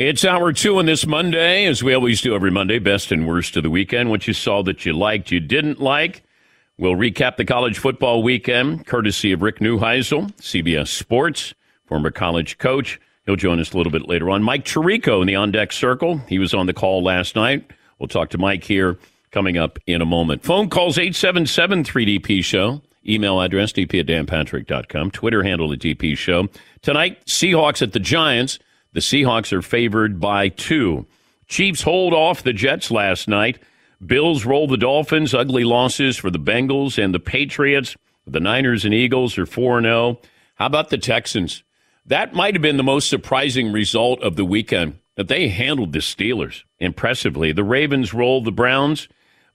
It's hour two on this Monday, as we always do every Monday, best and worst of the weekend. What you saw that you liked, you didn't like. We'll recap the college football weekend, courtesy of Rick Neuheisel, CBS Sports, former college coach. He'll join us a little bit later on. Mike Tirico in the on deck circle. He was on the call last night. We'll talk to Mike here coming up in a moment. Phone calls 877 3DP Show. Email address dp at danpatrick.com. Twitter handle at DP Show. Tonight, Seahawks at the Giants. The Seahawks are favored by two. Chiefs hold off the Jets last night. Bills roll the Dolphins. Ugly losses for the Bengals and the Patriots. The Niners and Eagles are 4 0. How about the Texans? That might have been the most surprising result of the weekend that they handled the Steelers impressively. The Ravens rolled the Browns,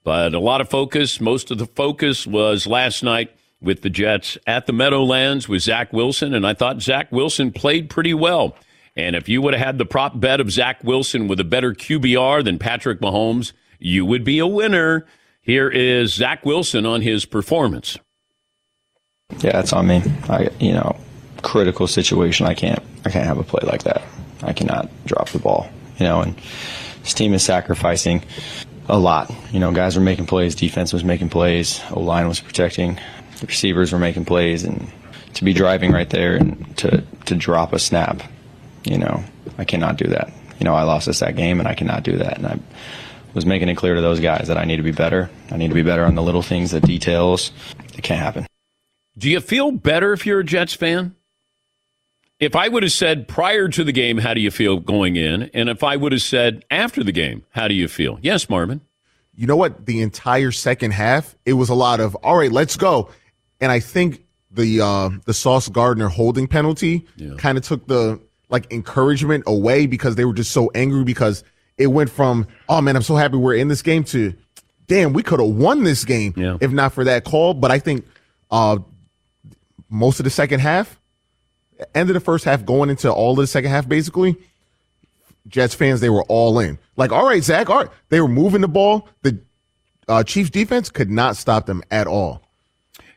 but a lot of focus, most of the focus was last night with the Jets at the Meadowlands with Zach Wilson, and I thought Zach Wilson played pretty well. And if you would have had the prop bet of Zach Wilson with a better QBR than Patrick Mahomes, you would be a winner. Here is Zach Wilson on his performance. Yeah, it's on me. I, you know, critical situation. I can't, I can't have a play like that. I cannot drop the ball. You know, and this team is sacrificing a lot. You know, guys were making plays, defense was making plays, O line was protecting, the receivers were making plays, and to be driving right there and to to drop a snap, you know, I cannot do that. You know, I lost us that game, and I cannot do that. And I was making it clear to those guys that I need to be better. I need to be better on the little things, the details. It can't happen. Do you feel better if you're a Jets fan? If I would have said prior to the game, how do you feel going in? And if I would have said after the game, how do you feel? Yes, Marvin. You know what? The entire second half, it was a lot of all right, let's go. And I think the uh the Sauce Gardner holding penalty kind of took the like encouragement away because they were just so angry because it went from, oh man, I'm so happy we're in this game to damn, we could have won this game if not for that call. But I think uh most of the second half, end of the first half, going into all of the second half, basically, Jets fans, they were all in. Like, all right, Zach, all right. They were moving the ball. The uh, Chiefs defense could not stop them at all.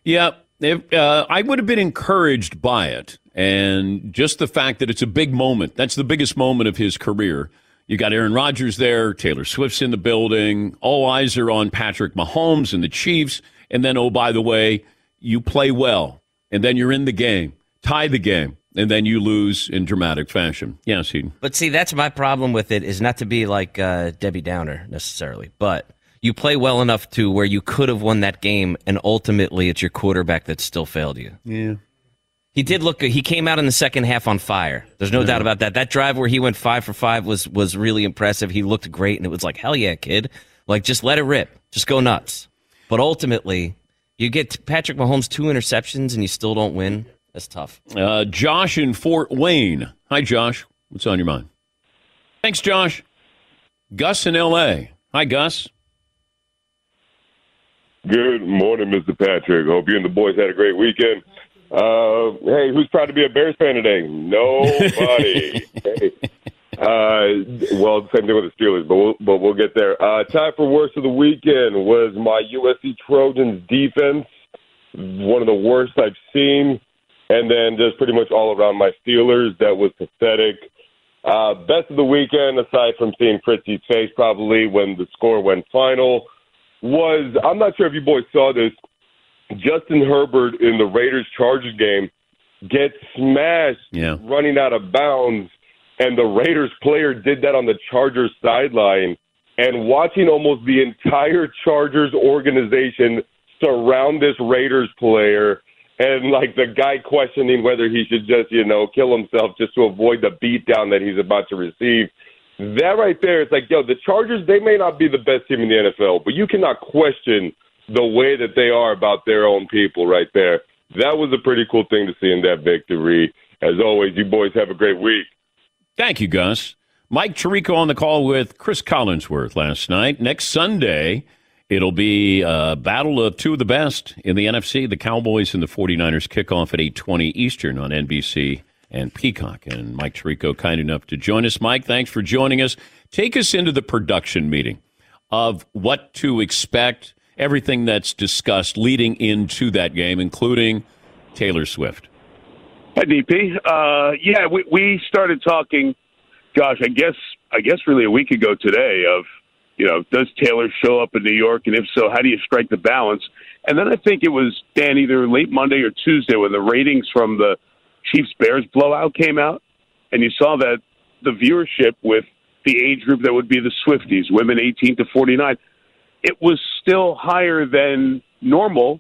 Yeah, if, uh, I would have been encouraged by it. And just the fact that it's a big moment, that's the biggest moment of his career. You got Aaron Rodgers there, Taylor Swift's in the building. All eyes are on Patrick Mahomes and the Chiefs. And then, oh, by the way, you play well, and then you're in the game, tie the game, and then you lose in dramatic fashion. Yes, Eden. But see, that's my problem with it is not to be like uh, Debbie Downer necessarily, but you play well enough to where you could have won that game, and ultimately it's your quarterback that still failed you. Yeah. He did look good. He came out in the second half on fire. There's no Yeah. doubt about that. That drive where he went five for five was was really impressive. He looked great, and it was like, hell yeah, kid! Like just let it rip, just go nuts. But ultimately, you get Patrick Mahomes two interceptions, and you still don't win. That's tough. Uh, Josh in Fort Wayne. Hi, Josh. What's on your mind? Thanks, Josh. Gus in L.A. Hi, Gus. Good morning, Mr. Patrick. Hope you and the boys had a great weekend. Uh, hey, who's proud to be a Bears fan today? Nobody. hey. Uh, well, same thing with the Steelers, but we'll, but we'll get there. Uh, time for worst of the weekend was my USC Trojans defense, one of the worst I've seen, and then just pretty much all around my Steelers. That was pathetic. Uh, best of the weekend, aside from seeing Fritzy's face, probably when the score went final, was I'm not sure if you boys saw this. Justin Herbert in the Raiders Chargers game gets smashed Yeah. running out of bounds, and the Raiders player did that on the Chargers sideline. And watching almost the entire Chargers organization surround this Raiders player, and like the guy questioning whether he should just, you know, kill himself just to avoid the beatdown that he's about to receive. That right there, it's like, yo, the Chargers, they may not be the best team in the NFL, but you cannot question the way that they are about their own people right there. That was a pretty cool thing to see in that victory. As always, you boys have a great week. Thank you, Gus. Mike Tirico on the call with Chris Collinsworth last night. Next Sunday, it'll be a battle of two of the best in the NFC. The Cowboys and the 49ers kick off at 8.20 Eastern on NBC and Peacock. And Mike Tirico kind enough to join us. Mike, thanks for joining us. Take us into the production meeting of what to expect, everything that's discussed leading into that game, including Taylor Swift. Hi, DP. Uh, yeah, we, we started talking. Gosh, I guess I guess really a week ago today of you know does Taylor show up in New York, and if so, how do you strike the balance? And then I think it was Dan either late Monday or Tuesday when the ratings from the Chiefs Bears blowout came out, and you saw that the viewership with the age group that would be the Swifties, women 18 to 49, it was still higher than normal,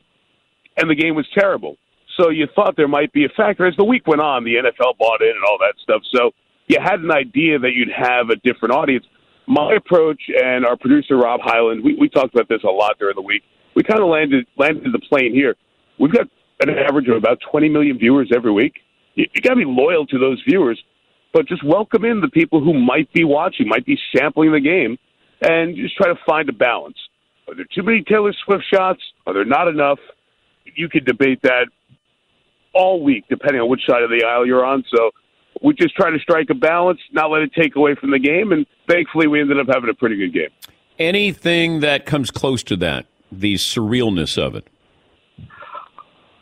and the game was terrible. So you thought there might be a factor. As the week went on, the NFL bought in and all that stuff. So you had an idea that you'd have a different audience. My approach and our producer Rob Hyland, we, we talked about this a lot during the week. We kind of landed landed the plane here. We've got an average of about 20 million viewers every week. You, you got to be loyal to those viewers, but just welcome in the people who might be watching, might be sampling the game, and just try to find a balance. Are there too many Taylor Swift shots? Are there not enough? You could debate that all week, depending on which side of the aisle you're on. So we just try to strike a balance, not let it take away from the game, and thankfully we ended up having a pretty good game. Anything that comes close to that, the surrealness of it.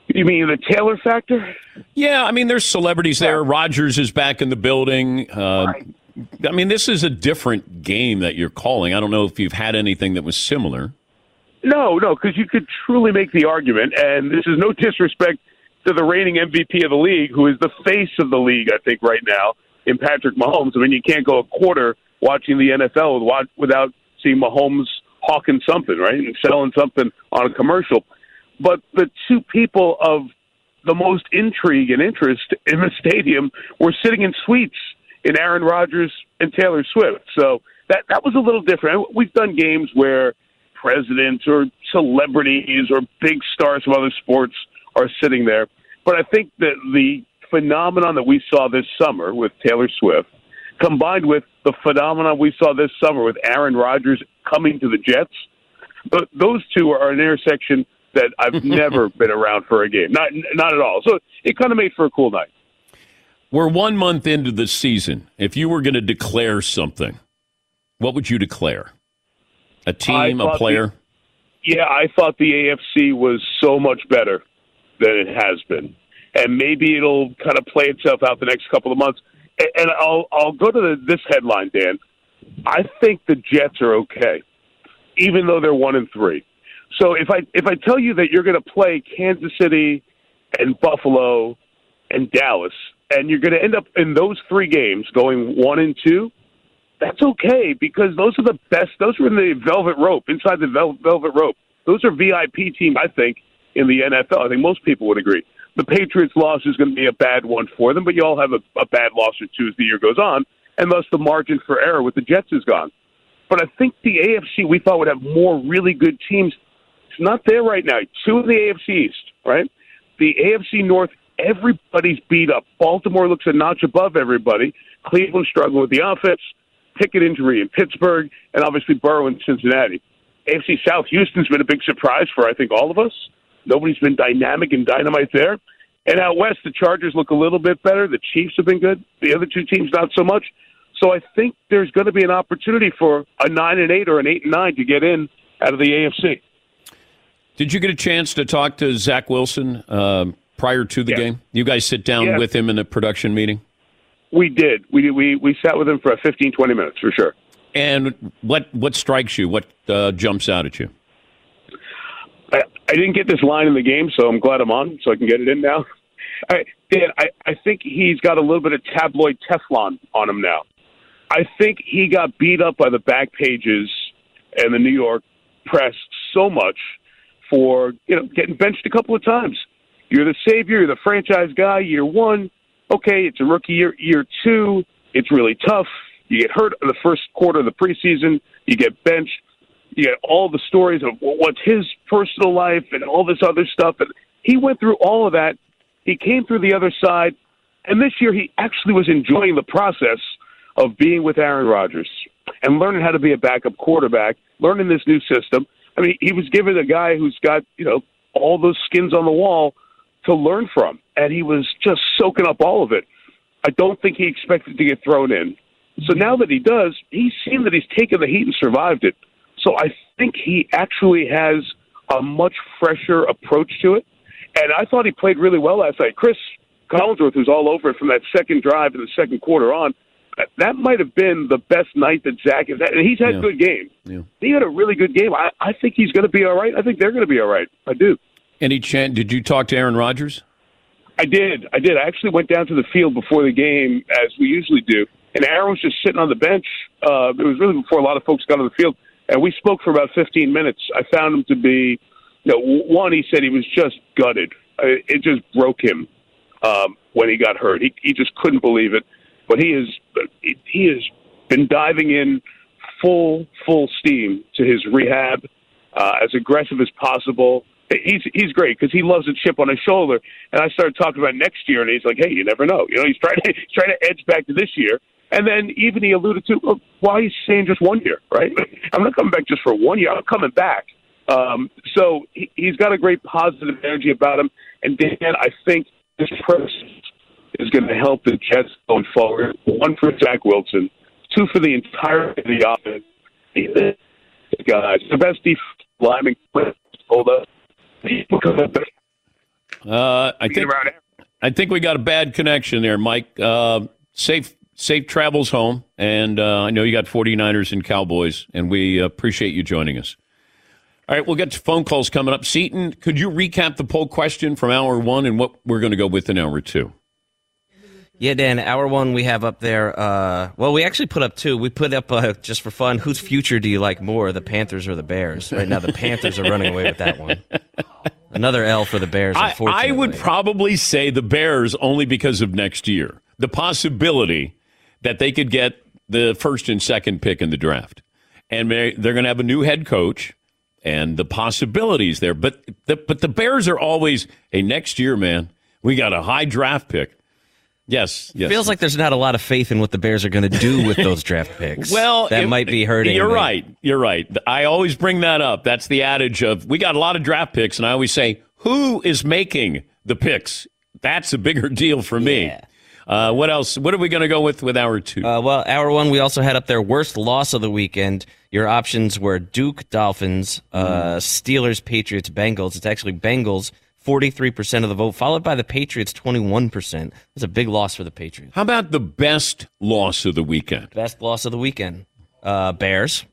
You mean the Taylor factor? Yeah, I mean, there's celebrities there. Rodgers is back in the building. Uh, I mean, this is a different game that you're calling. I don't know if you've had anything that was similar. No, no, because you could truly make the argument, and this is no disrespect to the reigning MVP of the league, who is the face of the league, I think, right now, in Patrick Mahomes. I mean, you can't go a quarter watching the NFL without seeing Mahomes hawking something, right, and selling something on a commercial. But the two people of the most intrigue and interest in the stadium were sitting in suites in Aaron Rodgers and Taylor Swift. So that that was a little different. We've done games where presidents or celebrities or big stars from other sports are sitting there. But I think that the phenomenon that we saw this summer with Taylor Swift, combined with the phenomenon we saw this summer with Aaron Rodgers coming to the Jets, th- those two are an intersection that I've never been around for a game. Not not at all. So it kind of made for a cool night. We're one month into the season. If you were going to declare something, what would you declare? A team, a player? Yeah, I thought the AFC was so much better than it has been, and maybe it'll kind of play itself out the next couple of months. And I'll I'll go to the, this headline, Dan. I think the Jets are okay, even though they're one and three. So if I if I tell you that you're going to play Kansas City and Buffalo and Dallas, and you're going to end up in those three games going one and two, that's okay because those are the best. Those are in the velvet rope, inside the vel- velvet rope. Those are VIP team, I think, in the NFL. I think most people would agree. The Patriots' loss is going to be a bad one for them, but you all have a, a bad loss or two as the year goes on, and thus the margin for error with the Jets is gone. But I think the AFC we thought would have more really good teams. It's not there right now. Two in the AFC East, right? The AFC North, everybody's beat up. Baltimore looks a notch above everybody. Cleveland struggling with the offense. Pickett injury in Pittsburgh, and obviously Burrow in Cincinnati. AFC South, Houston's been a big surprise for I think all of us. Nobody's been dynamic and dynamite there. And out west, the Chargers look a little bit better. The Chiefs have been good. The other two teams not so much. So I think there's going to be an opportunity for a nine and eight or an eight and nine to get in out of the AFC. Did you get a chance to talk to Zach Wilson uh, prior to the Yeah. game? You guys sit down Yeah. with him in a production meeting? We did. We we we sat with him for 15, 20 minutes for sure. And what what strikes you? What uh, jumps out at you? I, I didn't get this line in the game, so I'm glad I'm on, so I can get it in now. I, Dan, I, I think he's got a little bit of tabloid Teflon on him now. I think he got beat up by the back pages and the New York press so much for you know getting benched a couple of times. You're the savior, you're the franchise guy. Year one, okay, it's a rookie year. Year two, it's really tough. You get hurt in the first quarter of the preseason. You get benched you get all the stories of what's his personal life and all this other stuff. And he went through all of that. He came through the other side. And this year, he actually was enjoying the process of being with Aaron Rodgers and learning how to be a backup quarterback, learning this new system. I mean, he was given a guy who's got, you know, all those skins on the wall to learn from. And he was just soaking up all of it. I don't think he expected to get thrown in. So mm-hmm. now that he does, he's seen that he's taken the heat and survived it. So I think he actually has a much fresher approach to it. And I thought he played really well last night. Chris Collinsworth was all over it from that second drive in the second quarter on. That- That might have been the best night that Zach has had. And he's had Yeah. good games. Yeah. He had a really good game. I, I think he's going to be all right. I think they're going to be all right. I do. Any chance? Did you talk to Aaron Rodgers? I did. I did. I actually went down to the field before the game, as we usually do. And Aaron was just sitting on the bench. Uh, it was really before a lot of folks got on the field. And we spoke for about 15 minutes. I found him to be, you know, one, he said he was just gutted. It just broke him um, when he got hurt. He, he just couldn't believe it. But he is he has been diving in full full steam to his rehab, uh, as aggressive as possible. He's he's great because he loves a chip on his shoulder. And I started talking about next year, and he's like, "Hey, you never know." You know, he's trying to he's trying to edge back to this year. And then even he alluded to well, why he's saying just one year, right? I'm not coming back just for one year. I'm coming back. Um, so he, he's got a great positive energy about him. And Dan, I think this presence is going to help the Jets going forward. One for Zach Wilson, two for the entire of the offense. Guys, the best defensive lineman hold up. Uh, I think I think we got a bad connection there, Mike. Uh, safe safe travels home, and uh, I know you got 49ers and Cowboys, and we appreciate you joining us. All right, we'll get to phone calls coming up. Seton, could you recap the poll question from hour one and what we're going to go with in hour two? Yeah, Dan, hour one we have up there. Uh, well, we actually put up two. We put up, uh, just for fun, whose future do you like more, the Panthers or the Bears? Right now, the Panthers are running away with that one. Another L for the Bears, I. I would probably say the Bears only because of next year. The possibility that they could get the first and second pick in the draft. And they- they're going to have a new head coach and the possibilities there. But the, but the Bears are always, hey, next year, man, we got a high draft pick. Yes, yes. Feels like there's not a lot of faith in what the Bears are going to do with those draft picks. Well, that it- might be hurting. You're right. You're right. I always bring that up. That's the adage of we got a lot of draft picks, and I always say, who is making the picks? That's a bigger deal for me. Uh, what else? What are we going to go with with hour two? Uh, well, hour one, we also had up there worst loss of the weekend. Your options were Duke, Dolphins, uh, Steelers, Patriots, Bengals. It's actually Bengals, 43% of the vote, followed by the Patriots, 21%. That's a big loss for the Patriots. How about the best loss of the weekend? Best loss of the weekend, uh, Bears.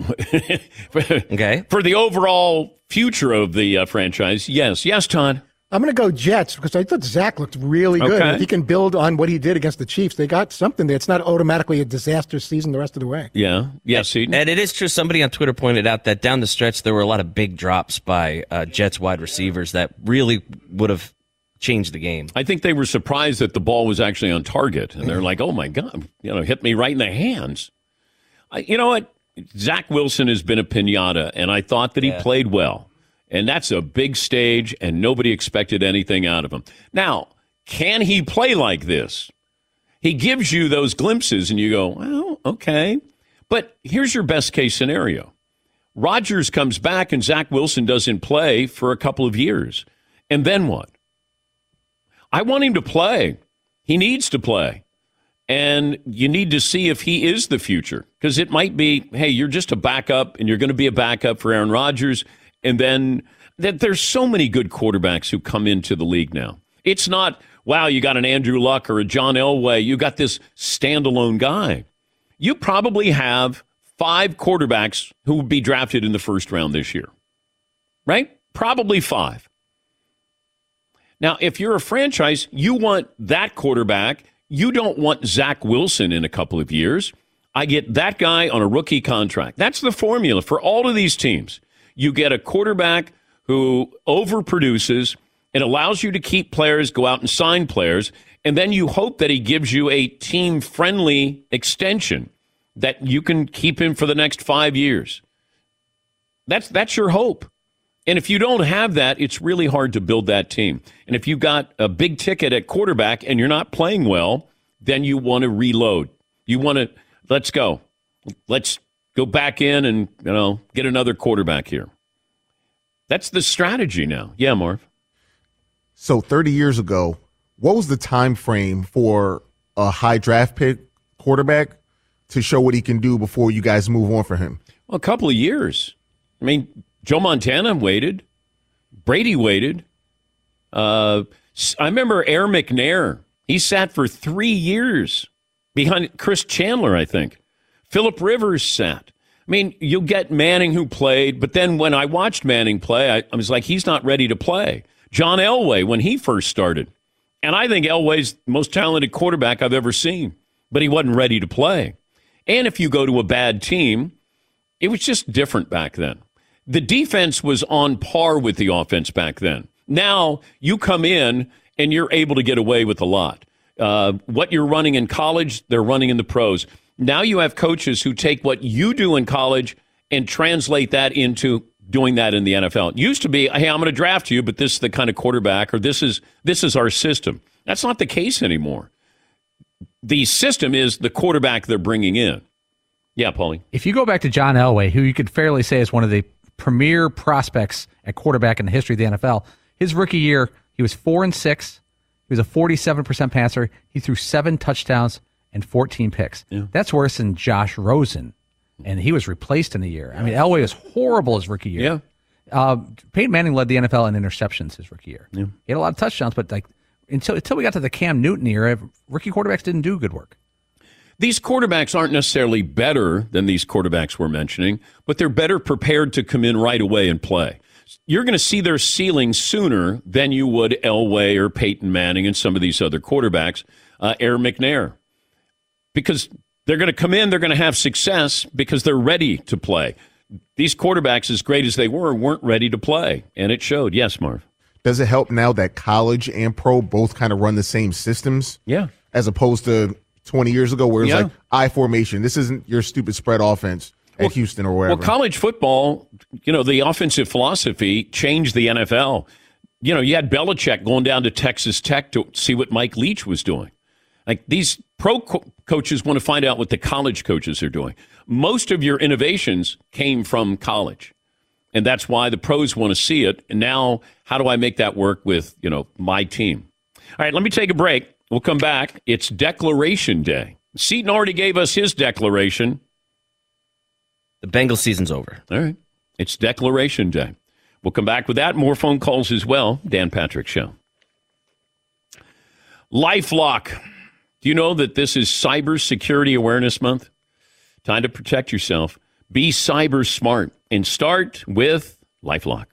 okay. For the overall future of the uh, franchise, yes. Yes, Todd. I'm going to go Jets because I thought Zach looked really good. Okay. If he can build on what he did against the Chiefs, they got something there. It's not automatically a disaster season the rest of the way. Yeah. Yes, Seton. And it is true. Somebody on Twitter pointed out that down the stretch, there were a lot of big drops by uh, Jets wide receivers that really would have changed the game. I think they were surprised that the ball was actually on target, and they're like, "Oh my god!" You know, hit me right in the hands. I, you know what? Zach Wilson has been a pinata, and I thought that he Yeah. played well, and that's a big stage, and nobody expected anything out of him. Now, can he play like this? He gives you those glimpses, and you go, "Well, okay." But here's your best case scenario: Rodgers comes back and Zach Wilson doesn't play for a couple of years. And then what? I want him to play. He needs to play. And you need to see if he is the future because it might be, hey, you're just a backup and you're going to be a backup for Aaron Rodgers. And then that there's so many good quarterbacks who come into the league now. It's not, wow, you got an Andrew Luck or a John Elway. You got this standalone guy. You probably have five quarterbacks who would be drafted in the first round this year, right? Probably five. Now, if you're a franchise, you want that quarterback. You don't want Zach Wilson in a couple of years. I get that guy on a rookie contract. That's the formula for all of these teams. You get a quarterback who overproduces and allows you to keep players, go out and sign players, and then you hope that he gives you a team friendly extension that you can keep him for the next five years. That's that's your hope. And if you don't have that, it's really hard to build that team. And if you've got a big ticket at quarterback and you're not playing well, then you want to reload. You want to let's go. Let's go back in and, you know, get another quarterback here. That's the strategy now. Yeah, Marv. So 30 years ago, what was the time frame for a high draft pick quarterback to show what he can do before you guys move on for him? Well, a couple of years. I mean, Joe Montana waited. Brady waited. Uh, I remember Air McNair. He sat for three years behind Chris Chandler, I think. Philip Rivers sat. I mean, you'll get Manning who played, but then when I watched Manning play, I, I was like, he's not ready to play. John Elway, when he first started. And I think Elway's the most talented quarterback I've ever seen, but he wasn't ready to play. And if you go to a bad team, it was just different back then. The defense was on par with the offense back then. Now you come in and you're able to get away with a lot. Uh, what you're running in college, they're running in the pros. Now you have coaches who take what you do in college and translate that into doing that in the NFL. It used to be, hey, I'm going to draft you, but this is the kind of quarterback, or this is this is our system. That's not the case anymore the system is the quarterback they're bringing in. Yeah, Paulie. If you go back to John Elway, who you could fairly say is one of the premier prospects at quarterback in the history of the NFL, his rookie year, he was four and six. He was a 47% passer. He threw seven touchdowns and 14 picks. Yeah. That's worse than Josh Rosen, and he was replaced in the year. I mean, Elway was horrible his rookie year. Yeah. Uh, Peyton Manning led the NFL in interceptions his rookie year. Yeah. He had a lot of touchdowns, but like until until we got to the Cam Newton era, rookie quarterbacks didn't do good work. These quarterbacks aren't necessarily better than these quarterbacks we're mentioning, but they're better prepared to come in right away and play. You're going to see their ceiling sooner than you would Elway or Peyton Manning and some of these other quarterbacks, uh, Air McNair, because they're going to come in, they're going to have success because they're ready to play. These quarterbacks, as great as they were, weren't ready to play, and it showed. Yes, Marv. Does it help now that college and pro both kind of run the same systems? Yeah. As opposed to 20 years ago where it's yeah. like I formation. This isn't your stupid spread offense at well, Houston or wherever. Well, college football, you know, the offensive philosophy changed the NFL. You know, you had Belichick going down to Texas Tech to see what Mike Leach was doing. Like these pro co- coaches want to find out what the college coaches are doing. Most of your innovations came from college and that's why the pros want to see it. And now, how do I make that work with you know my team? All right, let me take a break. We'll come back. It's Declaration Day. Seton already gave us his declaration. The Bengal season's over. All right, it's Declaration Day. We'll come back with that. More phone calls as well. Dan Patrick Show. LifeLock. Do you know that this is Cybersecurity Awareness Month? Time to protect yourself. Be cyber smart and start with Lifelock.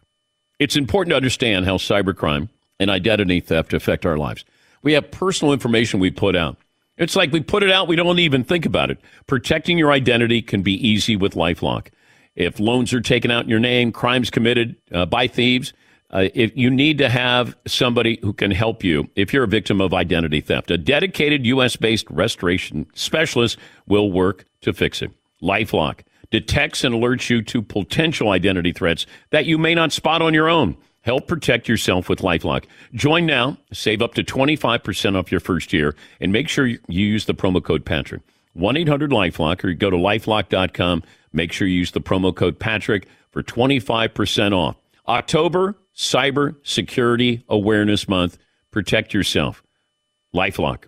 It's important to understand how cybercrime and identity theft affect our lives. We have personal information we put out. It's like we put it out, we don't even think about it. Protecting your identity can be easy with Lifelock. If loans are taken out in your name, crimes committed uh, by thieves, uh, if you need to have somebody who can help you if you're a victim of identity theft. A dedicated U.S. based restoration specialist will work to fix it. Lifelock detects and alerts you to potential identity threats that you may not spot on your own. Help protect yourself with Lifelock. Join now, save up to 25% off your first year, and make sure you use the promo code Patrick. 1 800 Lifelock or go to lifelock.com. Make sure you use the promo code Patrick for 25% off. October, Cyber Security Awareness Month. Protect yourself. Lifelock.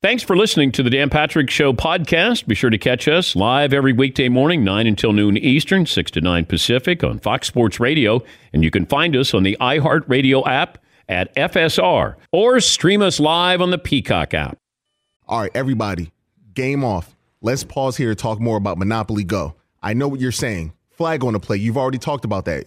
Thanks for listening to the Dan Patrick Show podcast. Be sure to catch us live every weekday morning, 9 until noon Eastern, 6 to 9 Pacific on Fox Sports Radio. And you can find us on the iHeartRadio app at FSR or stream us live on the Peacock app. All right, everybody, game off. Let's pause here to talk more about Monopoly Go. I know what you're saying. Flag on the play. You've already talked about that.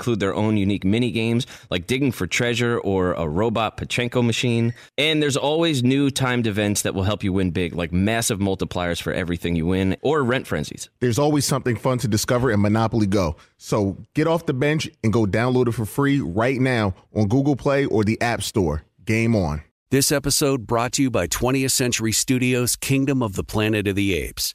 include their own unique mini games like digging for treasure or a robot Pachinko machine. And there's always new timed events that will help you win big, like massive multipliers for everything you win or rent frenzies. There's always something fun to discover in Monopoly Go. So get off the bench and go download it for free right now on Google Play or the App Store. Game on. This episode brought to you by 20th Century Studios' Kingdom of the Planet of the Apes.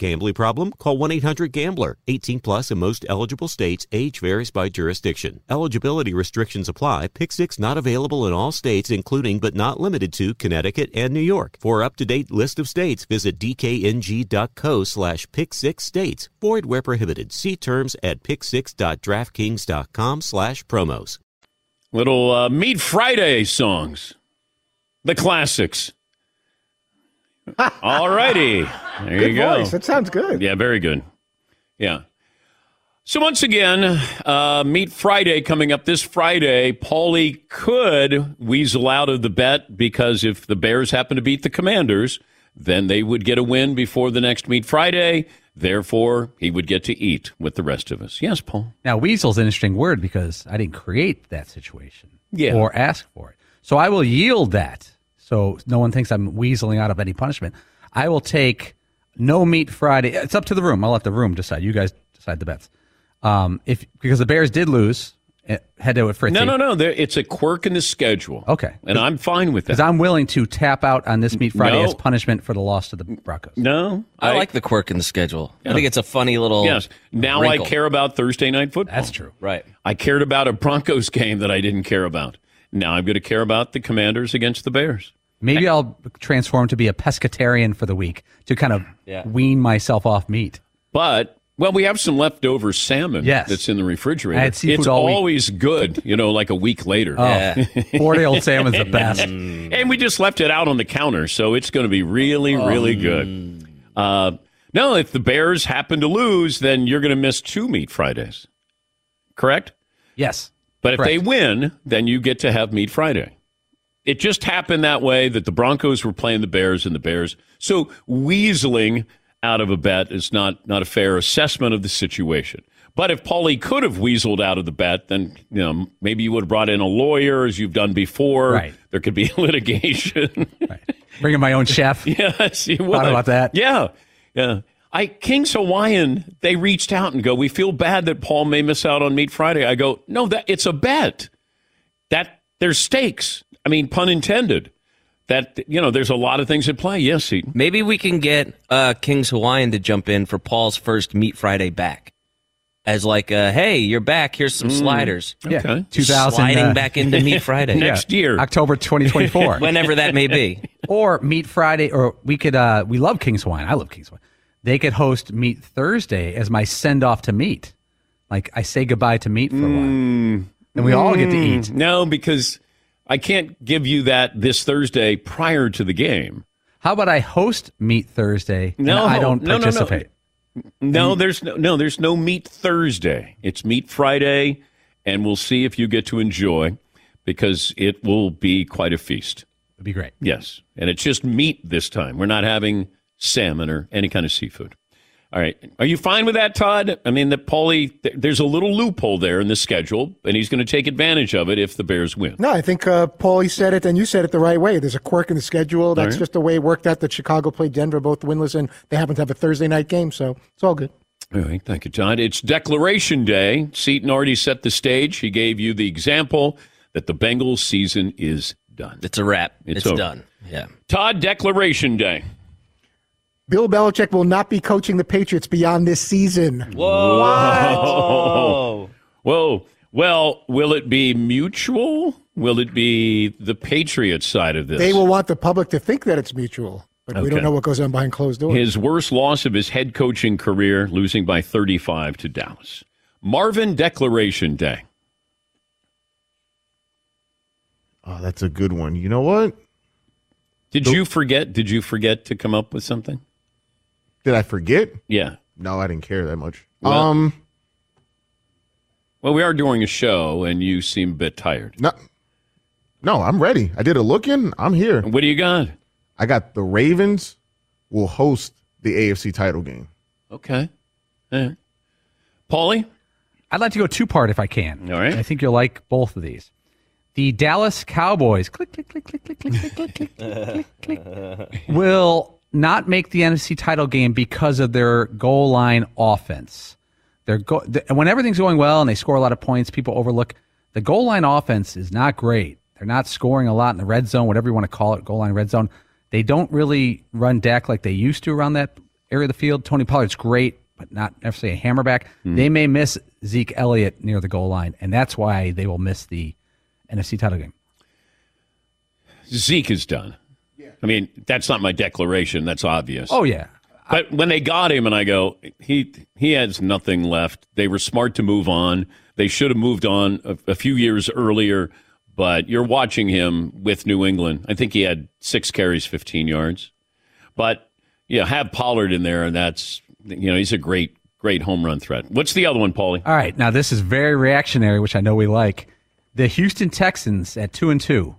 Gambling problem? Call 1 800 Gambler. 18 plus in most eligible states. Age varies by jurisdiction. Eligibility restrictions apply. Pick six not available in all states, including but not limited to Connecticut and New York. For up to date list of states, visit dkng.co slash pick six states. Void where prohibited. See terms at pick6.draftkings.com slash promos. Little uh, Meat Friday songs, the classics. All righty. There Good you go. voice. That sounds good. Yeah, very good. Yeah. So once again, uh, Meat Friday coming up this Friday. Paulie could weasel out of the bet because if the Bears happen to beat the Commanders, then they would get a win before the next Meat Friday. Therefore, he would get to eat with the rest of us. Yes, Paul. Now, weasel's an interesting word because I didn't create that situation Yeah. or ask for it. So I will yield that so no one thinks I'm weaseling out of any punishment. I will take no meat Friday. It's up to the room. I'll let the room decide. You guys decide the bets. Um, if because the Bears did lose, eh, head to it Fritzy. No, no, no. There, it's a quirk in the schedule. Okay. And I'm fine with that. Because I'm willing to tap out on this meat Friday No. as punishment for the loss to the Broncos. No, I, like the quirk in the schedule. I think it's a funny little. Yes. Now wrinkle. I care about Thursday night football. That's true. Right. I cared about a Broncos game that I didn't care about. Now I'm going to care about the Commanders against the Bears. Maybe I'll transform to be a pescatarian for the week to kind of Yeah. wean myself off meat. But well, we have some leftover salmon Yes. that's in the refrigerator. I had seafood it's all week. always good, you know, like a week later. Oh, Yeah. four day old salmon's the best. And we just left it out on the counter, so it's going to be really, really good. Uh, no, if the Bears happen to lose, then you're going to miss two meat Fridays. Correct? Yes. But if they win, then you get to have meat Friday. It just happened that way that the Broncos were playing the Bears and the Bears. So weaseling out of a bet is not not a fair assessment of the situation. But if Paulie could have weaseled out of the bet, then you know maybe you would have brought in a lawyer as you've done before. Right. There could be litigation. Bringing my own chef. yes, you would. Thought about that. Yeah, yeah. I King's Hawaiian. They reached out and go, "We feel bad that Paul may miss out on Meat Friday." I go, "No, that it's a bet. That there's stakes. I mean, pun intended. That you know, there's a lot of things at play. Yes, Seton. Maybe we can get uh, King's Hawaiian to jump in for Paul's first Meat Friday back. As like, uh, hey, you're back. Here's some Mm, sliders. okay. 2000, sliding uh, back into Meat Friday Next year. October 2024. whenever that may be. or Meat Friday, or we could, uh, we love King's Hawaiian. I love King's Hawaiian. They could host Meat Thursday as my send off to meat. Like I say goodbye to meat for a while. And we all get to Mm, eat. No, because I can't give you that this Thursday prior to the game. How about I host Meat Thursday and No, I don't no, no, no. participate? No, there's no, no, there's no meat Thursday. It's meat Friday, and we'll see if you get to enjoy because it will be quite a feast. It'd be great. Yes, and it's just meat this time. We're not having salmon or any kind of seafood. All right, are you fine with that, Todd? I mean, that Paulie, th- there's a little loophole there in the schedule, and he's going to take advantage of it if the Bears win. No, I think uh, Paulie said it, and you said it the right way. There's a quirk in the schedule. That's right. just the way it worked out. That Chicago played Denver, both winless, and they happen to have a Thursday night game, so it's all good. All right, thank you, Todd. It's Declaration Day. Seton already set the stage. He gave you the example that the Bengals season is done. It's a wrap. It's It's, done. Yeah. Todd, Declaration Day. Bill Belichick will not be coaching the Patriots beyond this season. Whoa. Whoa. Well, will it be mutual? Will it be the Patriots side of this? They will want the public to think that it's mutual, but we don't know what goes on behind closed doors. His worst loss of his head coaching career, losing by 35 to Dallas. Marvin Declaration Day. Oh, that's a good one. You know what? Did you forget? Did you forget to come up with something? Did I forget? Yeah. No, I didn't care that much. Well- um, Well, we are doing a show, and you seem a bit tired. no, no, I'm ready. I did a look in. I'm here. What do you got? I got the Ravens will host the AFC title game. Okay. All right. Paulie? I'd like to go two part if I can. All right. I think you'll like both of these. The Dallas Cowboys click, click, click, click, click, click, click, click, click, click, click, click, will not make the NFC title game because of their goal line offense. They're go- th- when everything's going well and they score a lot of points, people overlook the goal line offense is not great. They're not scoring a lot in the red zone, whatever you want to call it, goal line red zone. They don't really run Dak like they used to around that area of the field. Tony Pollard's great, but not necessarily a hammerback. Hmm. They may miss Zeke Elliott near the goal line, and that's why they will miss the NFC title game. Zeke is done. I mean, that's not my declaration. That's obvious. Oh yeah, But when they got him, and I go, he he has nothing left. They were smart to move on. They should have moved on a, a few years earlier. But you're watching him with New England. I think he had six carries, 15 yards. But yeah, have Pollard in there, and that's you know he's a great great home run threat. What's the other one, Paulie? All right, now this is very reactionary, which I know we like. The Houston Texans at two and two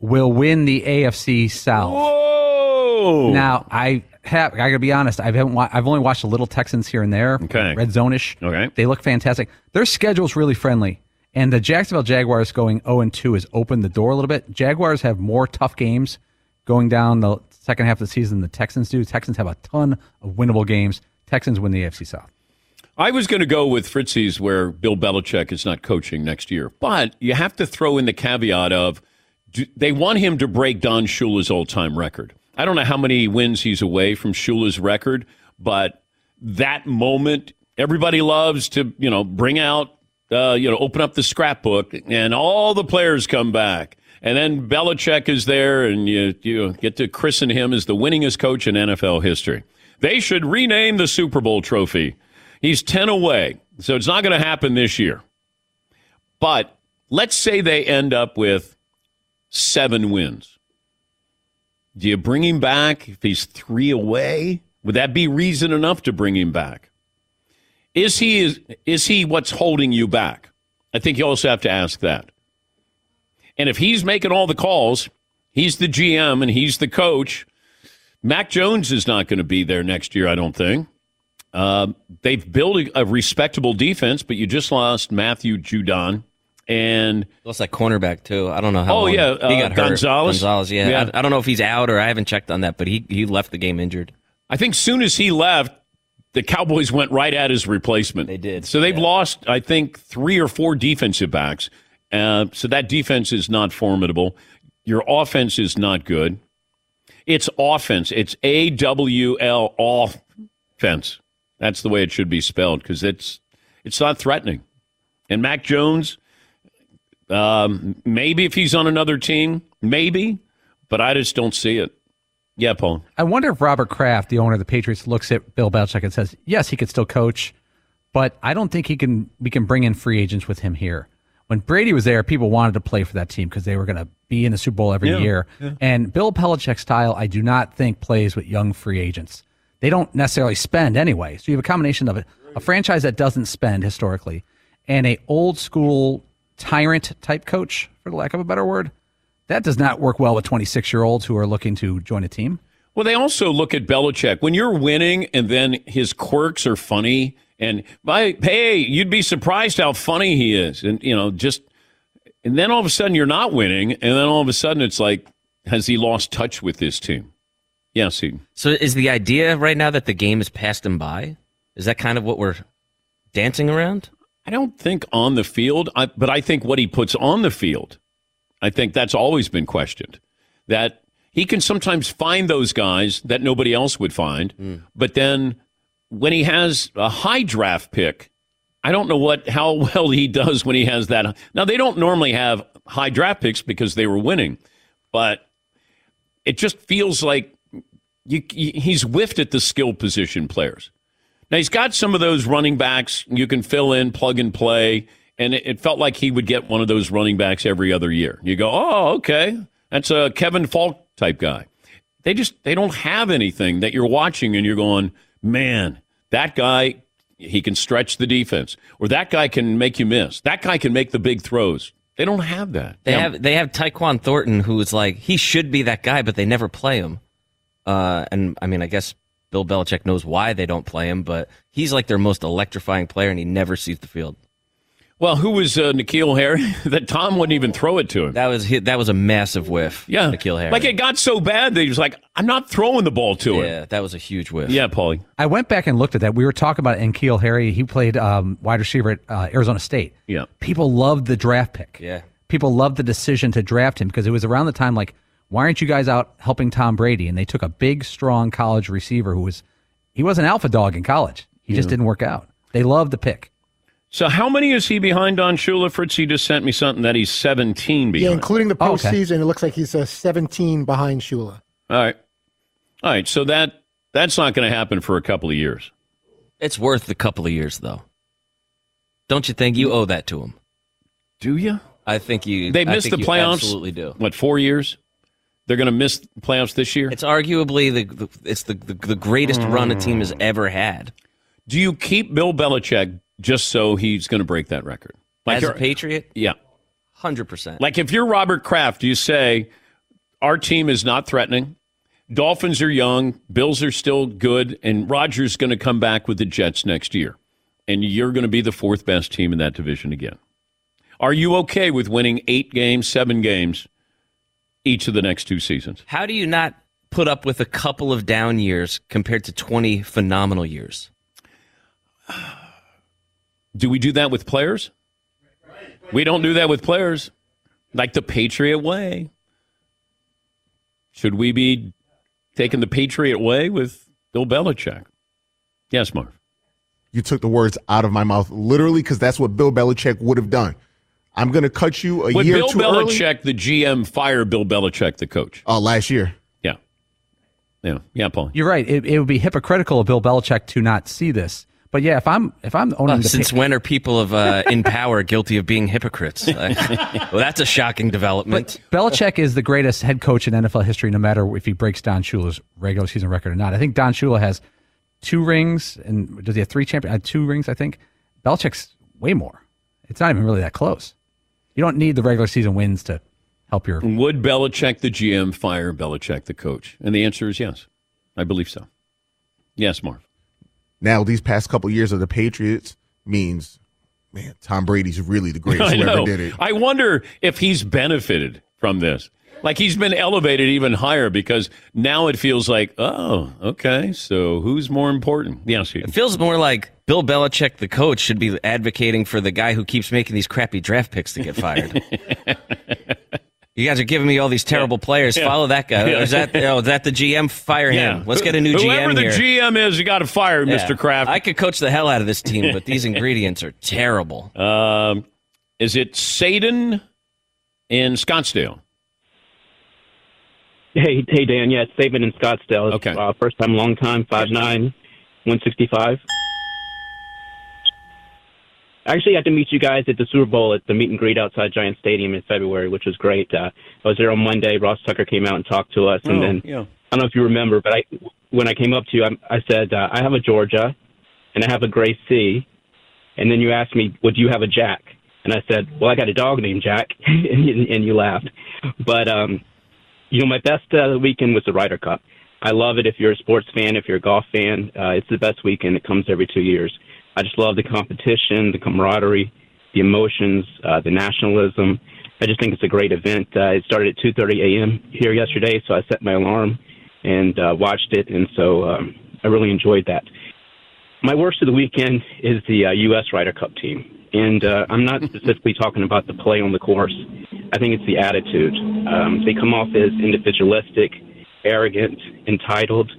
will win the AFC South. Whoa! Now I have I gotta be honest, I haven't wa- I've only watched a little Texans here and there. Okay. Red zone-ish. Okay. They look fantastic. Their schedule's really friendly. And the Jacksonville Jaguars going 0 and 2 has opened the door a little bit. Jaguars have more tough games going down the second half of the season than the Texans do. Texans have a ton of winnable games. Texans win the AFC South. I was going to go with Fritzy's where Bill Belichick is not coaching next year, but you have to throw in the caveat of they want him to break Don Shula's all-time record. I don't know how many wins he's away from Shula's record, but that moment everybody loves to you know bring out uh, you know open up the scrapbook and all the players come back. And then Belichick is there, and you, you get to christen him as the winningest coach in NFL history. They should rename the Super Bowl trophy. He's 10 away, so it's not going to happen this year. But let's say they end up with seven wins. Do you bring him back if he's three away? Would that be reason enough to bring him back? Is he is, is he what's holding you back? I think you also have to ask that. And if he's making all the calls, he's the GM and he's the coach. Mac Jones is not going to be there next year, I don't think. Uh, they've built a, a respectable defense, but you just lost Matthew Judon and lost that cornerback too. I don't know how. Oh yeah, he uh, got hurt. Gonzalez. Gonzalez, yeah. Yeah. I, I don't know if he's out or I haven't checked on that, but he he left the game injured. I think soon as he left, the Cowboys went right at his replacement. They did. So they've lost, I think, three or four defensive backs. Uh, so that defense is not formidable. Your offense is not good. It's offense. It's A W L offense. That's the way it should be spelled because it's it's not threatening. And Mac Jones, um, maybe if he's on another team, maybe, but I just don't see it. Yeah, Paul. I wonder if Robert Kraft, the owner of the Patriots, looks at Bill Belichick and says, "Yes, he could still coach, but I don't think he can. We can bring in free agents with him here." When Brady was there, people wanted to play for that team because they were going to be in the Super Bowl every Yeah, year. yeah. And Bill Belichick's style, I do not think plays with young free agents. They don't necessarily spend anyway. So you have a combination of a, a franchise that doesn't spend historically, and a old school tyrant type coach, for the lack of a better word. That does not work well with 26 year olds who are looking to join a team. Well, they also look at Belichick. When you're winning and then his quirks are funny, and by, hey, you'd be surprised how funny he is. And, you know, just, and then all of a sudden you're not winning, and then all of a sudden it's like, has he lost touch with this team? Yes, he. So is the idea right now that the game has passed him by? Is that kind of what we're dancing around? I don't think on the field, I, but I think what he puts on the field, I think that's always been questioned. That he can sometimes find those guys that nobody else would find, hmm. but then when he has a high draft pick, I don't know what how well he does when he has that. Now they don't normally have high draft picks because they were winning, but it just feels like you, he's whiffed at the skill position players. Now he's got some of those running backs you can fill in, plug and play, and it, it felt like he would get one of those running backs every other year. You go, oh, okay, that's a Kevin Faulk type guy. They just they don't have anything that you're watching and you're going, man, that guy he can stretch the defense, or that guy can make you miss. That guy can make the big throws. They don't have that. They Yeah. have they have Tyquan Thornton, who is like he should be that guy, but they never play him. Uh, and I mean, I guess Bill Belichick knows why they don't play him, but he's like their most electrifying player, and he never sees the field. Well, who was uh, N'Keal Harry? that Tom wouldn't even throw it to him. That was that was a massive whiff. Yeah, N'Keal Harry. Like it got so bad that he was like, "I'm not throwing the ball to him." yeah, that was a huge whiff. Yeah, Paulie. I went back and looked at that. We were talking about N'Keal Harry. He played um, wide receiver at uh, Arizona State. Yeah. People loved the draft pick. Yeah. People loved the decision to draft him because it was around the time like, why aren't you guys out helping Tom Brady? And they took a big, strong college receiver who was, he was an alpha dog in college. He just didn't work out. They loved the pick. So how many is he behind on Shula? Fritz, he just sent me something that he's 17 behind. Yeah, including the Oh, okay. postseason, it looks like he's uh, 17 behind Shula. All right. All right. So that that's not going to happen for a couple of years. It's worth a couple of years, though. Don't you think you owe that to him? Do you? I think you. They missed think the you playoffs. Absolutely do. What, four years? They're going to miss the playoffs this year? It's arguably the, the it's the, the the greatest run a hmm. team has ever had. Do you keep Bill Belichick just so he's going to break that record? As a you're- Patriot, Yeah. hundred percent. Like if you're Robert Kraft, you say, our team is not threatening. Dolphins are young, Bills are still good, and Rodgers going to come back with the Jets next year. And you're going to be the fourth best team in that division again. Are you okay with winning eight games, seven games each of the next two seasons? How do you not put up with a couple of down years compared to twenty phenomenal years? Do we do that with players? We don't do that with players. Like the Patriot way. Should we be taking the Patriot way with Bill Belichick? Yes, Marv. You took the words out of my mouth, literally, because that's what Bill Belichick would have done. I'm going to cut you a Would year Bill too early. Belichick, the GM, fire Bill Belichick, the coach? Uh, last year. Yeah. Yeah. Yeah, Paul. You're right. It, it would be hypocritical of Bill Belichick to not see this. But yeah, if I'm if I'm owning Uh, the since Pa- when are people of uh, in power guilty of being hypocrites? well, that's a shocking development. But Belichick is the greatest head coach in NFL history, no matter if he breaks Don Shula's regular season record or not. I think Don Shula has two rings, and does he have three champion? Uh, two rings, I think. Belichick's way more. It's not even really that close. You don't need the regular season wins to help your. Would Belichick, the GM, fire Belichick, the coach? And the answer is yes. I believe so. Yes, Marv. Now, these past couple years of the Patriots means, man, Tom Brady's really the greatest I who ever did it. I wonder if he's benefited from this. Like he's been elevated even higher because now it feels like, oh, okay, so who's more important? Yes, It feels more like Bill Belichick, the coach, should be advocating for the guy who keeps making these crappy draft picks to get fired. you guys are giving me all these terrible players. Yeah. Follow that guy. Yeah. Is that oh, is that the GM? Fire him. Let's get a new Whoever GM Whoever the here. GM is, you got to fire Yeah. Mr. Kraft. I could coach the hell out of this team, but these ingredients are terrible. Um, is it Satan in Scottsdale? Hey, hey, Dan. Yeah, it's David in Scottsdale. It's, Okay. Uh, first time, long time. Five nine, one sixty five. I actually got to meet you guys at the Super Bowl at the meet and greet outside Giant Stadium in February, which was great. Uh, I was there on Monday. Ross Tucker came out and talked to us, and Oh, then yeah. I don't know if you remember, but I when I came up to you, I, I said uh, I have a Georgia, and I have a Gray C, and then you asked me, "Would you have a Jack?" And I said, "Well, I got a dog named Jack," and, you, and you laughed. But um, you know, my best uh, weekend was the Ryder Cup. I love it if you're a sports fan, if you're a golf fan. Uh, it's the best weekend. It comes every two years. I just love the competition, the camaraderie, the emotions, uh, the nationalism. I just think it's a great event. Uh, it started at 2:30 a.m. here yesterday, so I set my alarm and uh, watched it, and so um, I really enjoyed that. My worst of the weekend is the uh, U.S. Ryder Cup team, and uh, I'm not specifically talking about the play on the course. I think it's the attitude. Um, they come off as individualistic, arrogant, entitled,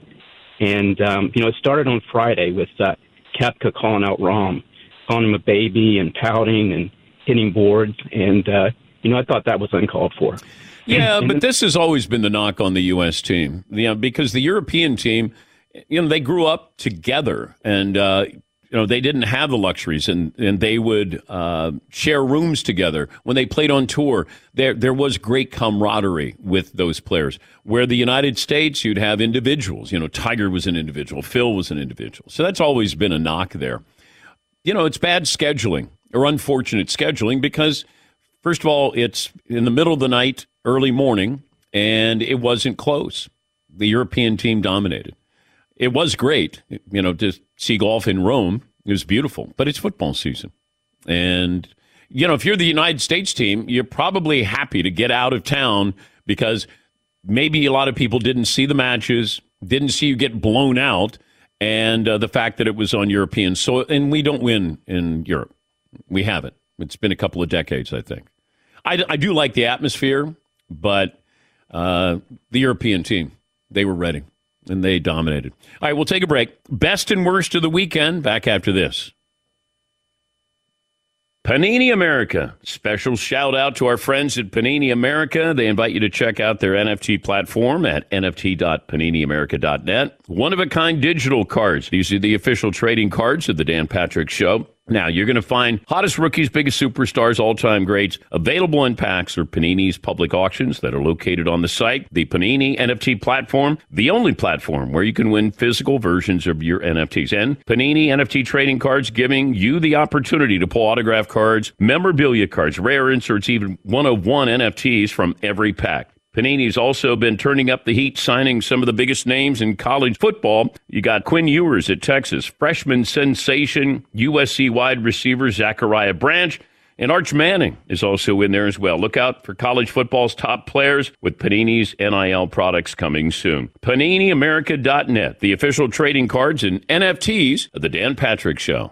and um, you know it started on Friday with uh, Koepka calling out Rahm, calling him a baby and pouting and hitting boards, and uh, you know I thought that was uncalled for. Yeah, but this has always been the knock on the U.S. team, you know, because the European team, you know, they grew up together, and uh, you know they didn't have the luxuries, and and they would uh, share rooms together when they played on tour. There there was great camaraderie with those players. Where the United States, you'd have individuals. You know, Tiger was an individual, Phil was an individual, so that's always been a knock there. You know, it's bad scheduling or unfortunate scheduling because First of all, it's in the middle of the night, early morning, and it wasn't close. The European team dominated. It was great, you know, to see golf in Rome. It was beautiful, but it's football season. And, you know, if you're the United States team, you're probably happy to get out of town because maybe a lot of people didn't see the matches, didn't see you get blown out, and uh, the fact that it was on European soil. And we don't win in Europe. We haven't. It's been a couple of decades, I think. I, I do like the atmosphere, but uh, the European team, they were ready and they dominated. All right, we'll take a break. Best and worst of the weekend back after this. Panini America. Special shout out to our friends at Panini America. They invite you to check out their NFT platform at nft.paniniamerica.net. One of a kind digital cards. These are the official trading cards of the Dan Patrick Show. Now, you're going to find hottest rookies, biggest superstars, all time greats available in packs or Panini's public auctions that are located on the site. The Panini NFT platform, the only platform where you can win physical versions of your NFTs. And Panini NFT trading cards giving you the opportunity to pull autograph cards, memorabilia cards, rare inserts, even one of one NFTs from every pack. Panini's also been turning up the heat, signing some of the biggest names in college football. You got Quinn Ewers at Texas, freshman sensation, USC wide receiver Zachariah Branch, and Arch Manning is also in there as well. Look out for college football's top players with Panini's NIL products coming soon. PaniniAmerica.net, the official trading cards and NFTs of The Dan Patrick Show.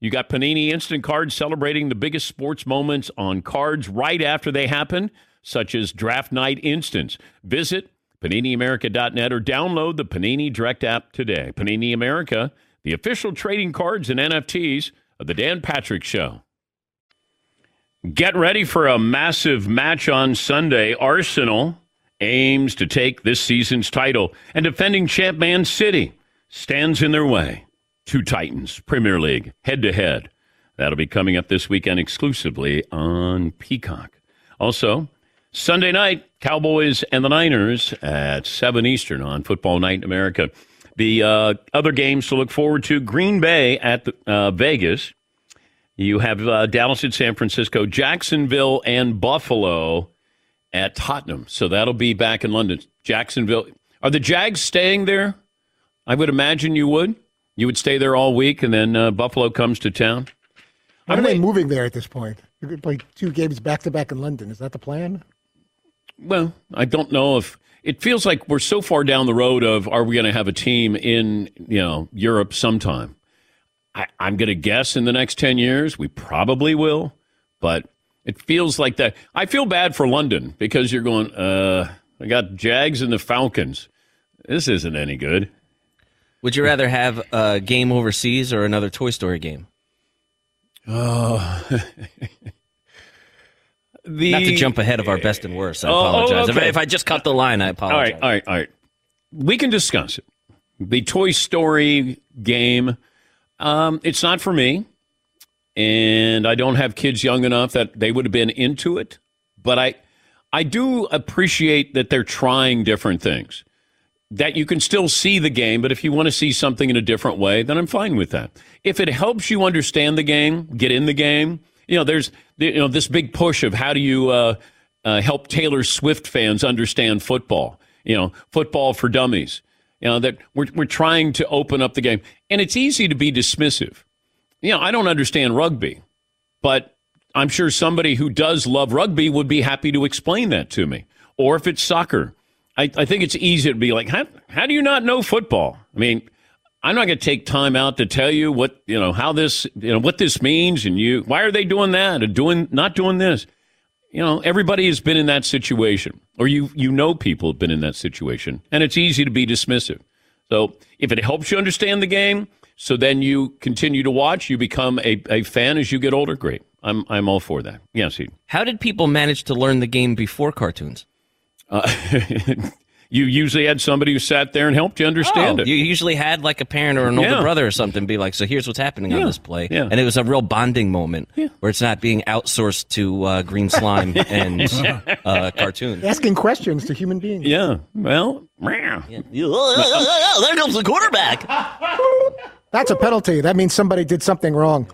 you got Panini Instant Cards celebrating the biggest sports moments on cards right after they happen, such as Draft Night Instance. Visit PaniniAmerica.net or download the Panini Direct app today. Panini America, the official trading cards and NFTs of the Dan Patrick Show. Get ready for a massive match on Sunday. Arsenal aims to take this season's title, and defending champ Man City stands in their way. Two Titans, Premier League, head to head. That'll be coming up this weekend exclusively on Peacock. Also, Sunday night, Cowboys and the Niners at 7 Eastern on Football Night in America. The uh, other games to look forward to Green Bay at the, uh, Vegas. You have uh, Dallas at San Francisco, Jacksonville, and Buffalo at Tottenham. So that'll be back in London. Jacksonville. Are the Jags staying there? I would imagine you would. You would stay there all week, and then uh, Buffalo comes to town. When are they moving there at this point? You could play two games back to back in London. Is that the plan? Well, I don't know if it feels like we're so far down the road of are we going to have a team in you know Europe sometime. I, I'm going to guess in the next ten years we probably will, but it feels like that. I feel bad for London because you're going. Uh, I got Jags and the Falcons. This isn't any good. Would you rather have a game overseas or another Toy Story game? Oh. the, Not to jump ahead of our best and worst. I Oh, oh, apologize. If I- okay. if, I just cut the line, I apologize. right, all right, all right. We can discuss it. The Toy Story game, um, it's not for me. And I don't have kids young enough that they would have been into it. But I, I do appreciate that they're trying different things. That you can still see the game, but if you want to see something in a different way, then I'm fine with that. If it helps you understand the game, get in the game, you know, there's you know this big push of how do you uh, uh, help Taylor Swift fans understand football? You know, football for dummies. You know that we're we're trying to open up the game, and it's easy to be dismissive. you know, I don't understand rugby, but I'm sure somebody who does love rugby would be happy to explain that to me. Or if it's soccer, I, I think it's easy to be like, how, how do you not know football? I mean, I'm not going to take time out to tell you what you know how this you know what this means, and you why are they doing that and doing not doing this. You know, everybody has been in that situation, or you you know people have been in that situation, and it's easy to be dismissive. So if it helps you understand the game, so then you continue to watch, you become a, a fan as you get older. Great, I'm I'm all for that. Yes, he. How did people manage to learn the game before cartoons? Uh, you usually had somebody who sat there and helped you understand Oh, it. You usually had like a parent or an older Yeah. brother or something be like, "So here's what's happening Yeah. on this play," Yeah. and it was a real bonding moment where it's not being outsourced to uh, green slime and uh, cartoons. Asking questions to human beings. Yeah. Well, there comes the quarterback. That's a penalty. That means somebody did something wrong.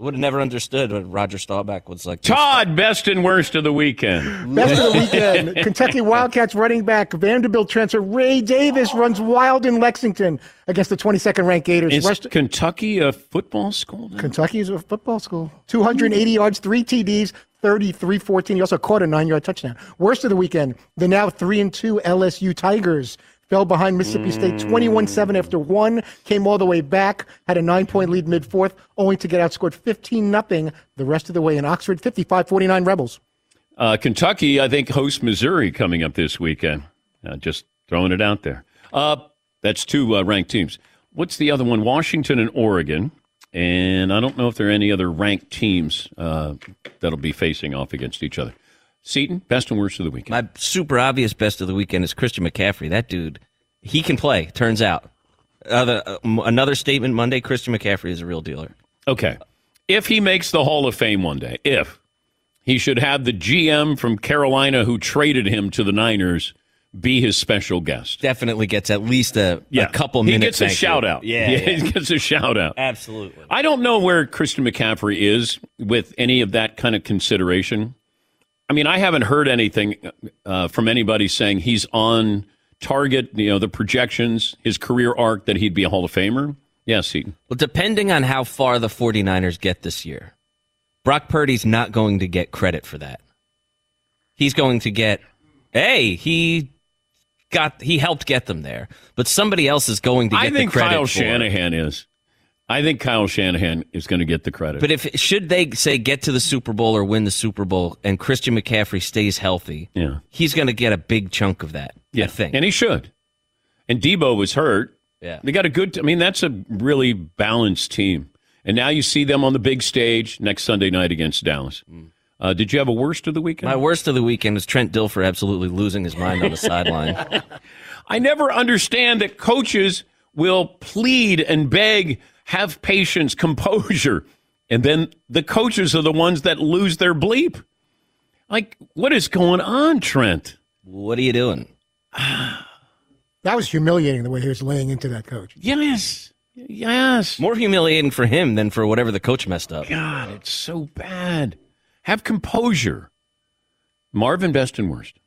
Would have never understood what Roger Staubach was like. Todd, best and worst of the weekend. Best of the weekend. Kentucky Wildcats running back Vanderbilt transfer Ray Davis runs wild in Lexington against the 22nd ranked Gators. Is Rest- Kentucky a football school? now? Kentucky is a football school. 280 yards, three TDs, 33 14. He also caught a nine yard touchdown. Worst of the weekend, the now 3 and 2 LSU Tigers fell behind Mississippi State 21 7 after one, came all the way back, had a nine point lead mid fourth, only to get outscored 15 0 the rest of the way in Oxford, 55 49 Rebels. Uh, Kentucky, I think, hosts Missouri coming up this weekend. Uh, just throwing it out there. Uh, that's two uh, ranked teams. What's the other one? Washington and Oregon. And I don't know if there are any other ranked teams uh, that'll be facing off against each other. Seton, best and worst of the weekend. My super obvious best of the weekend is Christian McCaffrey. That dude, he can play. Turns out, Other, uh, m- another statement Monday. Christian McCaffrey is a real dealer. Okay. If he makes the Hall of Fame one day, if he should have the GM from Carolina who traded him to the Niners be his special guest. Definitely gets at least a, Yeah. a couple minutes. He gets a you. shout out. Yeah, Yeah, yeah. he gets a shout out. absolutely. I don't know where Christian McCaffrey is with any of that kind of consideration. I mean, I haven't heard anything uh, from anybody saying he's on target, you know, the projections, his career arc that he'd be a Hall of Famer. Yes, he. Well, depending on how far the 49ers get this year, Brock Purdy's not going to get credit for that. He's going to get, hey, he got he helped get them there, but somebody else is going to get I think the credit Kyle for it. Shanahan is. I think Kyle Shanahan is going to get the credit. But if should they say get to the Super Bowl or win the Super Bowl, and Christian McCaffrey stays healthy, yeah, he's going to get a big chunk of that. yeah, I think. and he should. And Deebo was hurt. Yeah. They got a good. I mean, that's a really balanced team. And now you see them on the big stage next Sunday night against Dallas. Uh, did you have a worst of the weekend? My worst of the weekend was Trent Dilfer absolutely losing his mind on the sideline. I never understand that coaches will plead and beg, have patience, composure, and then the coaches are the ones that lose their bleep. Like, what is going on, Trent? What are you doing? That was humiliating the way he was laying into that coach. Yes. Yes. More humiliating for him than for whatever the coach messed up. God, it's so bad. Have composure. Marvin, best and worst.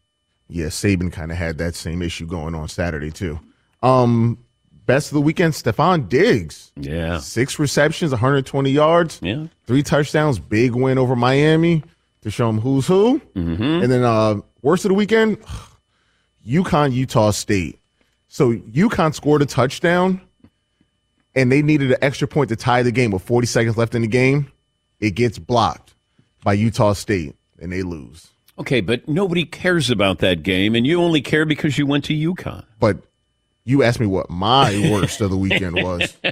Yeah, Saban kind of had that same issue going on Saturday too. Um, best of the weekend, Stefon Diggs. Yeah, six receptions, 120 yards. Yeah, three touchdowns. Big win over Miami to show them who's who. Mm-hmm. And then uh, worst of the weekend, UConn, Utah State. So UConn scored a touchdown, and they needed an extra point to tie the game with 40 seconds left in the game. It gets blocked by Utah State, and they lose. Okay, but nobody cares about that game, and you only care because you went to UConn. But you asked me what my worst of the weekend was.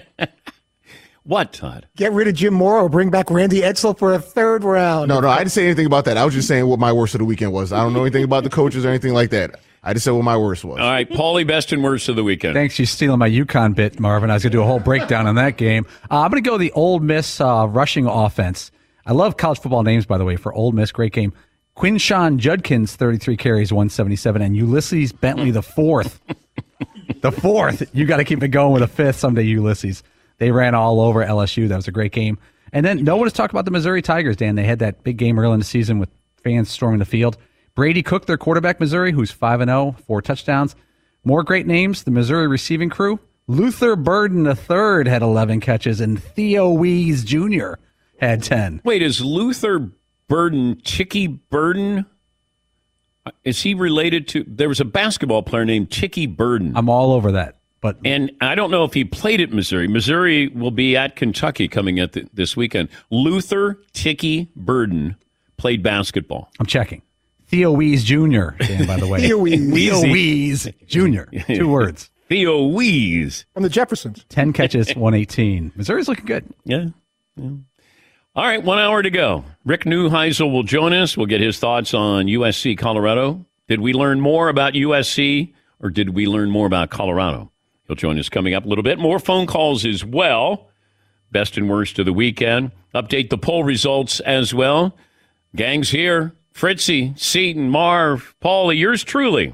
What, Todd? Get rid of Jim Mora, bring back Randy Edsall for a third round. No, no, I didn't say anything about that. I was just saying what my worst of the weekend was. I don't know anything about the coaches or anything like that. I just said what my worst was. All right, Paulie, best and worst of the weekend. Thanks, You're stealing my UConn bit, Marvin. I was going to do a whole breakdown on that game. Uh, I'm going to go the Ole Miss uh, rushing offense. I love college football names, by the way, for Ole Miss. Great game. Quinshon Judkins, 33 carries, 177, and Ulysses Bentley, the fourth. The fourth. You got to keep it going with a fifth someday, Ulysses. They ran all over LSU. That was a great game. And then no one has talked about the Missouri Tigers, Dan. They had that big game early in the season with fans storming the field. Brady Cook, their quarterback, Missouri, who's 5 and 0, four touchdowns. More great names. The Missouri receiving crew Luther Burden III had 11 catches, and Theo Wease Jr. had 10. Wait, is Luther Burden Chicky Burden? Is he related to? There was a basketball player named Chicky Burden. I'm all over that. But and I don't know if he played at Missouri. Missouri will be at Kentucky coming at the, this weekend. Luther Chicky Burden played basketball. I'm checking. Theo Wease Jr. Dan, by the way. Theo Wease. Theo Wease Jr. Two words. Theo Wease. From the Jeffersons. 10 catches, 118. Missouri's looking good. Yeah. yeah. All right, one hour to go. Rick Neuheisel will join us. We'll get his thoughts on USC Colorado. Did we learn more about USC or did we learn more about Colorado? He'll join us coming up a little bit. More phone calls as well. Best and worst of the weekend. Update the poll results as well. Gang's here. Fritzy, Seton, Marv, Paulie, yours truly.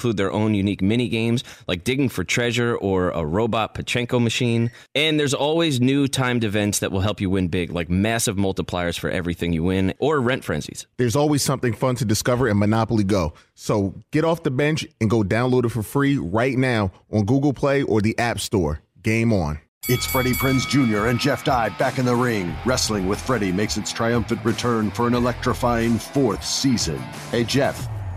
include their own unique mini games like digging for treasure or a robot Pachinko machine. And there's always new timed events that will help you win big, like massive multipliers for everything you win or rent frenzies. There's always something fun to discover in Monopoly Go. So get off the bench and go download it for free right now on Google Play or the App Store. Game on. It's Freddie Prinze Jr. and Jeff Dye back in the ring. Wrestling with Freddie makes its triumphant return for an electrifying fourth season. Hey, Jeff,